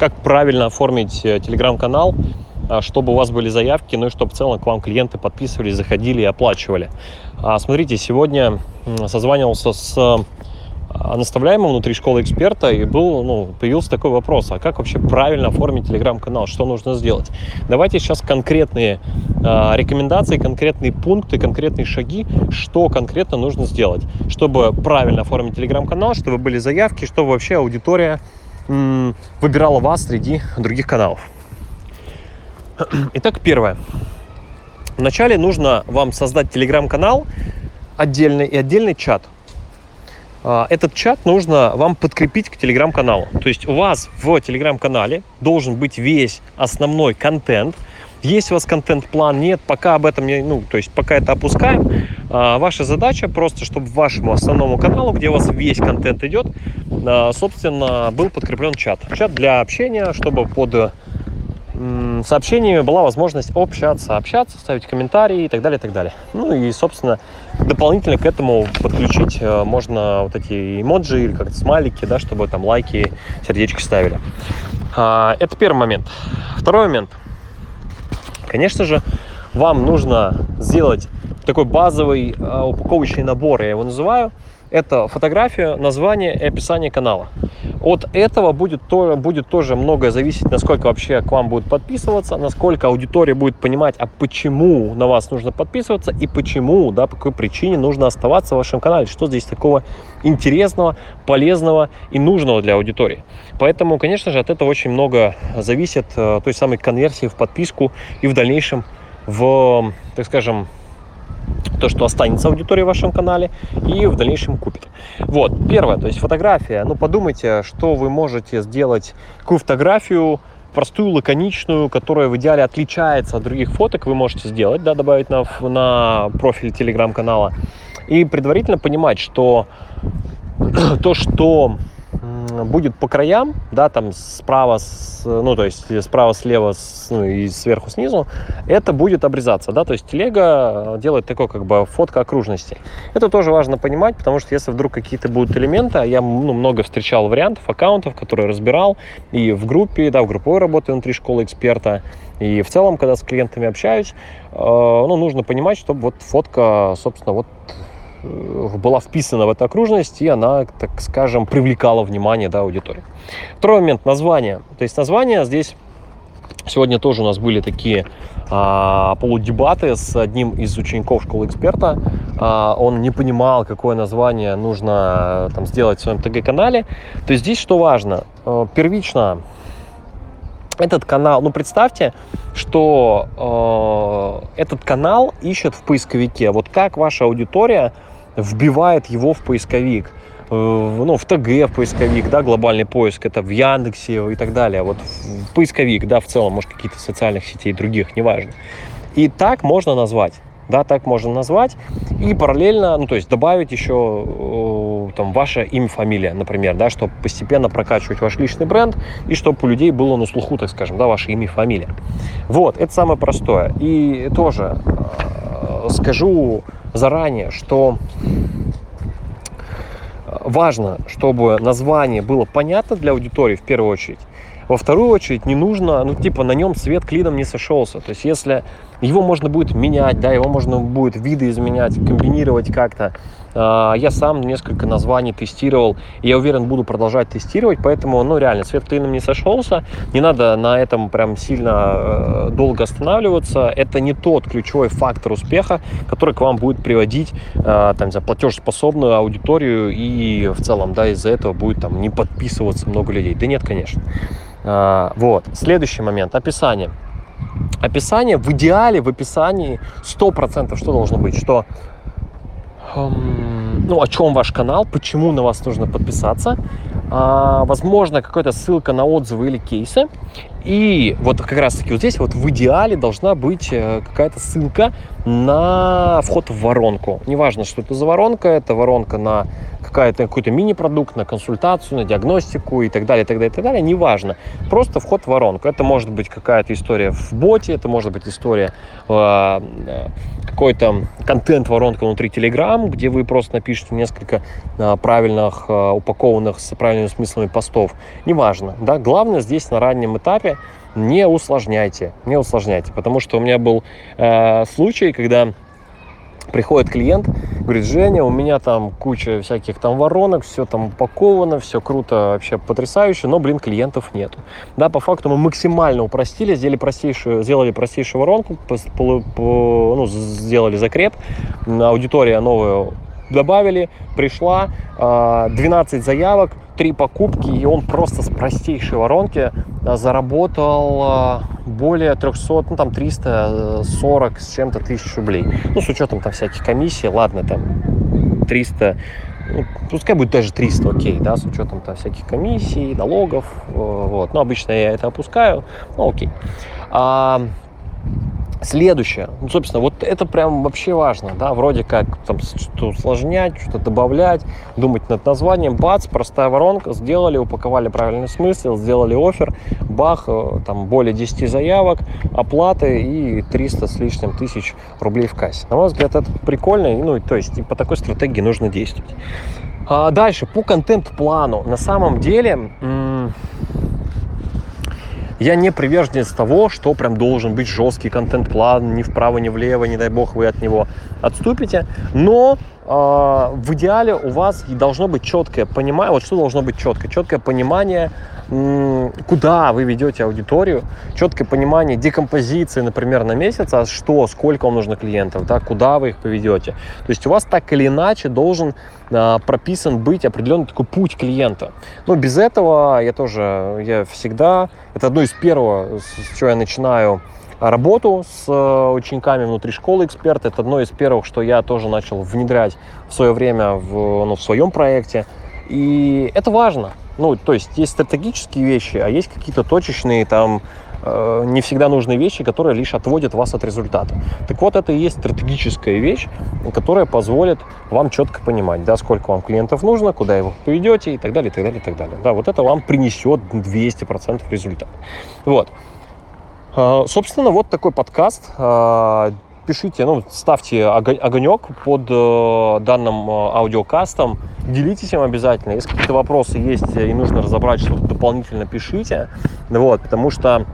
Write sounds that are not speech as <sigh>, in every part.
как правильно оформить э, телеграм-канал, а, чтобы у вас были заявки, ну и чтобы в целом к вам клиенты подписывались, заходили и оплачивали. А, смотрите, сегодня созванивался с а, наставляемым внутри школы эксперта, и был, ну, появился такой вопрос, а как вообще правильно оформить телеграм-канал, что нужно сделать? Давайте сейчас конкретные рекомендации, конкретные пункты, конкретные шаги, что конкретно нужно сделать, чтобы правильно оформить телеграм-канал, чтобы были заявки, чтобы вообще аудитория выбирала вас среди других каналов. Итак, первое. Вначале нужно вам создать телеграм-канал отдельный и отдельный чат – а, этот чат нужно вам подкрепить к телеграм-каналу. То есть у вас в телеграм-канале должен быть весь основной контент. Есть у вас контент-план? Нет, пока об этом не, ну, то есть пока это опускаем. А, ваша задача просто, чтобы вашему основному каналу, где у вас весь контент идет, а, собственно, был подкреплен чат. Чат для общения, чтобы под сообщениями была возможность общаться, общаться, ставить комментарии и так далее, и так далее. Ну и, собственно, дополнительно к этому подключить э, можно вот эти эмоджи или как-то смайлики, да, чтобы там лайки, сердечки ставили. А, это первый момент. Второй момент. Конечно же, вам нужно сделать такой базовый э, упаковочный набор, я его называю. Это фотография, название и описание канала. От этого будет, то, будет тоже многое зависеть, насколько вообще к вам будут подписываться, насколько аудитория будет понимать, а почему на вас нужно подписываться и почему, да, по какой причине нужно оставаться в вашем канале, что здесь такого интересного, полезного и нужного для аудитории. Поэтому, конечно же, от этого очень много зависит э, той самой конверсии в подписку и в дальнейшем в, так скажем, то, что останется аудитория в вашем канале и в дальнейшем купит. Вот, первое, то есть фотография. Ну, подумайте, что вы можете сделать, какую фотографию простую, лаконичную, которая в идеале отличается от других фоток, вы можете сделать, да, добавить на, на профиль телеграм-канала. И предварительно понимать, что <clears throat> то, что будет по краям, да, там справа, с, ну, то есть справа, слева, с, ну, и сверху, снизу, это будет обрезаться, да, то есть телега делает такой, как бы, фотка окружности. Это тоже важно понимать, потому что если вдруг какие-то будут элементы, а я, ну, много встречал вариантов, аккаунтов, которые разбирал, и в группе, да, в групповой работе внутри школы эксперта, и в целом, когда с клиентами общаюсь, э, ну, нужно понимать, чтобы вот фотка, собственно, вот Э, была вписана в эту окружность, и она, так скажем, привлекала внимание да, аудитории. Второй момент – название. То есть название здесь Сегодня тоже у нас были такие а, полудебаты с одним из учеников школы эксперта. А, он не понимал, какое название нужно там, сделать в своем ТГ-канале. То есть здесь что важно? Э, первично этот канал, ну представьте, что э, этот канал ищет в поисковике. Вот как ваша аудитория вбивает его в поисковик, э, ну, в ТГ в поисковик, да, глобальный поиск, это в Яндексе и так далее, вот в поисковик, да, в целом, может, какие-то социальных сетей других, неважно. И так можно назвать, да, так можно назвать, и параллельно, ну, то есть добавить еще э, там ваше имя, фамилия, например, да, чтобы постепенно прокачивать ваш личный бренд, и чтобы у людей было на слуху, так скажем, да, ваше имя, фамилия. Вот, это самое простое. И тоже э, скажу, заранее, что важно, чтобы название было понятно для аудитории в первую очередь. Во вторую очередь не нужно, ну типа на нем свет клином не сошелся. То есть если его можно будет менять, да, его можно будет виды изменять, комбинировать как-то. А, я сам несколько названий тестировал, и я уверен, буду продолжать тестировать, поэтому, ну, реально, свет клином не сошелся, не надо на этом прям сильно э, долго останавливаться, это не тот ключевой фактор успеха, который к вам будет приводить, э, там, за платежеспособную аудиторию, и в целом, да, из-за этого будет там не подписываться много людей. Да нет, конечно. А, вот, следующий момент, описание описание, в идеале в описании 100% что должно быть, что эм, ну, о чем ваш канал, почему на вас нужно подписаться, а, возможно, какая-то ссылка на отзывы или кейсы, И вот как раз таки вот здесь вот в идеале должна быть э, какая-то ссылка на вход в воронку. Неважно, что это за воронка, это воронка на какая-то, какой-то мини-продукт, на консультацию, на диагностику и так далее, и так далее, и так далее, неважно. Просто вход в воронку. Это может быть какая-то история в боте, это может быть история э, какой-то контент воронка внутри Telegram, где вы просто напишите несколько э, правильных, э, упакованных с правильными смыслами постов. Неважно, да, главное здесь на раннем этапе не усложняйте, не усложняйте, потому что у меня был э, случай, когда приходит клиент, говорит, Женя, у меня там куча всяких там воронок, все там упаковано, все круто, вообще потрясающе, но, блин, клиентов нету. Да, по факту мы максимально упростили, сделали простейшую, сделали простейшую воронку, по, по, ну, сделали закреп, аудитория новая добавили, пришла, 12 а, заявок, 3 покупки, и он просто с простейшей воронки а, заработал а, более 300, ну там 340 с чем-то тысяч рублей. Ну, с учетом там всяких комиссий, ладно, там 300, ну, пускай будет даже 300, окей, да, с учетом там всяких комиссий, налогов, вот. Но обычно я это опускаю, ну, окей. А, Следующее, ну, собственно, вот это прям вообще важно, да, вроде как там что-то усложнять, что-то добавлять, думать над названием, бац, простая воронка, сделали, упаковали правильный смысл, сделали офер, бах, э, там более 10 заявок, оплаты и 300 с лишним тысяч рублей в кассе. На мой взгляд, это прикольно, ну, то есть по такой стратегии нужно действовать. А дальше, по контент-плану, на самом деле, я не приверженец того, что прям должен быть жесткий контент-план, ни вправо, ни влево, не дай бог вы от него отступите. Но э, в идеале у вас должно быть четкое понимание, вот что должно быть четкое? Четкое понимание, куда вы ведете аудиторию, четкое понимание декомпозиции, например, на месяц, а что, сколько вам нужно клиентов, да, куда вы их поведете. То есть у вас так или иначе должен а, прописан быть определенный такой путь клиента. Но без этого я тоже, я всегда, это одно из первого, с чего я начинаю работу с э, учениками внутри школы эксперта. Это одно из первых, что я тоже начал внедрять в свое время в, ну, в своем проекте. И это важно. Ну, то есть есть стратегические вещи, а есть какие-то точечные там Э, не всегда нужны вещи, которые лишь отводят вас от результата. Так вот, это и есть стратегическая вещь, которая позволит вам четко понимать, да, сколько вам клиентов нужно, куда его поведете и так далее, и так далее, и так далее. Да, вот это вам принесет 200% результат. Вот. Э, собственно, вот такой подкаст. Э, пишите, ну, ставьте огонек под данным аудиокастом, делитесь им обязательно. Если какие-то вопросы есть и нужно разобрать что-то дополнительно, пишите. Вот, потому что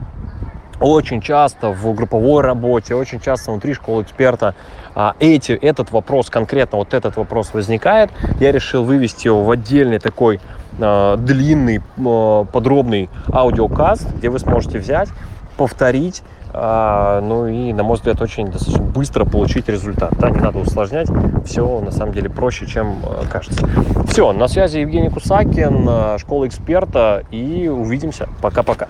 очень часто в групповой работе, очень часто внутри школы эксперта а, эти, этот вопрос, конкретно вот этот вопрос возникает. Я решил вывести его в отдельный такой а, длинный, а, подробный аудиокаст, где вы сможете взять, повторить, ну и, на мой взгляд, очень достаточно быстро получить результат. Да, не надо усложнять, все на самом деле проще, чем кажется. Все, на связи Евгений Кусакин, школа эксперта, и увидимся. Пока-пока.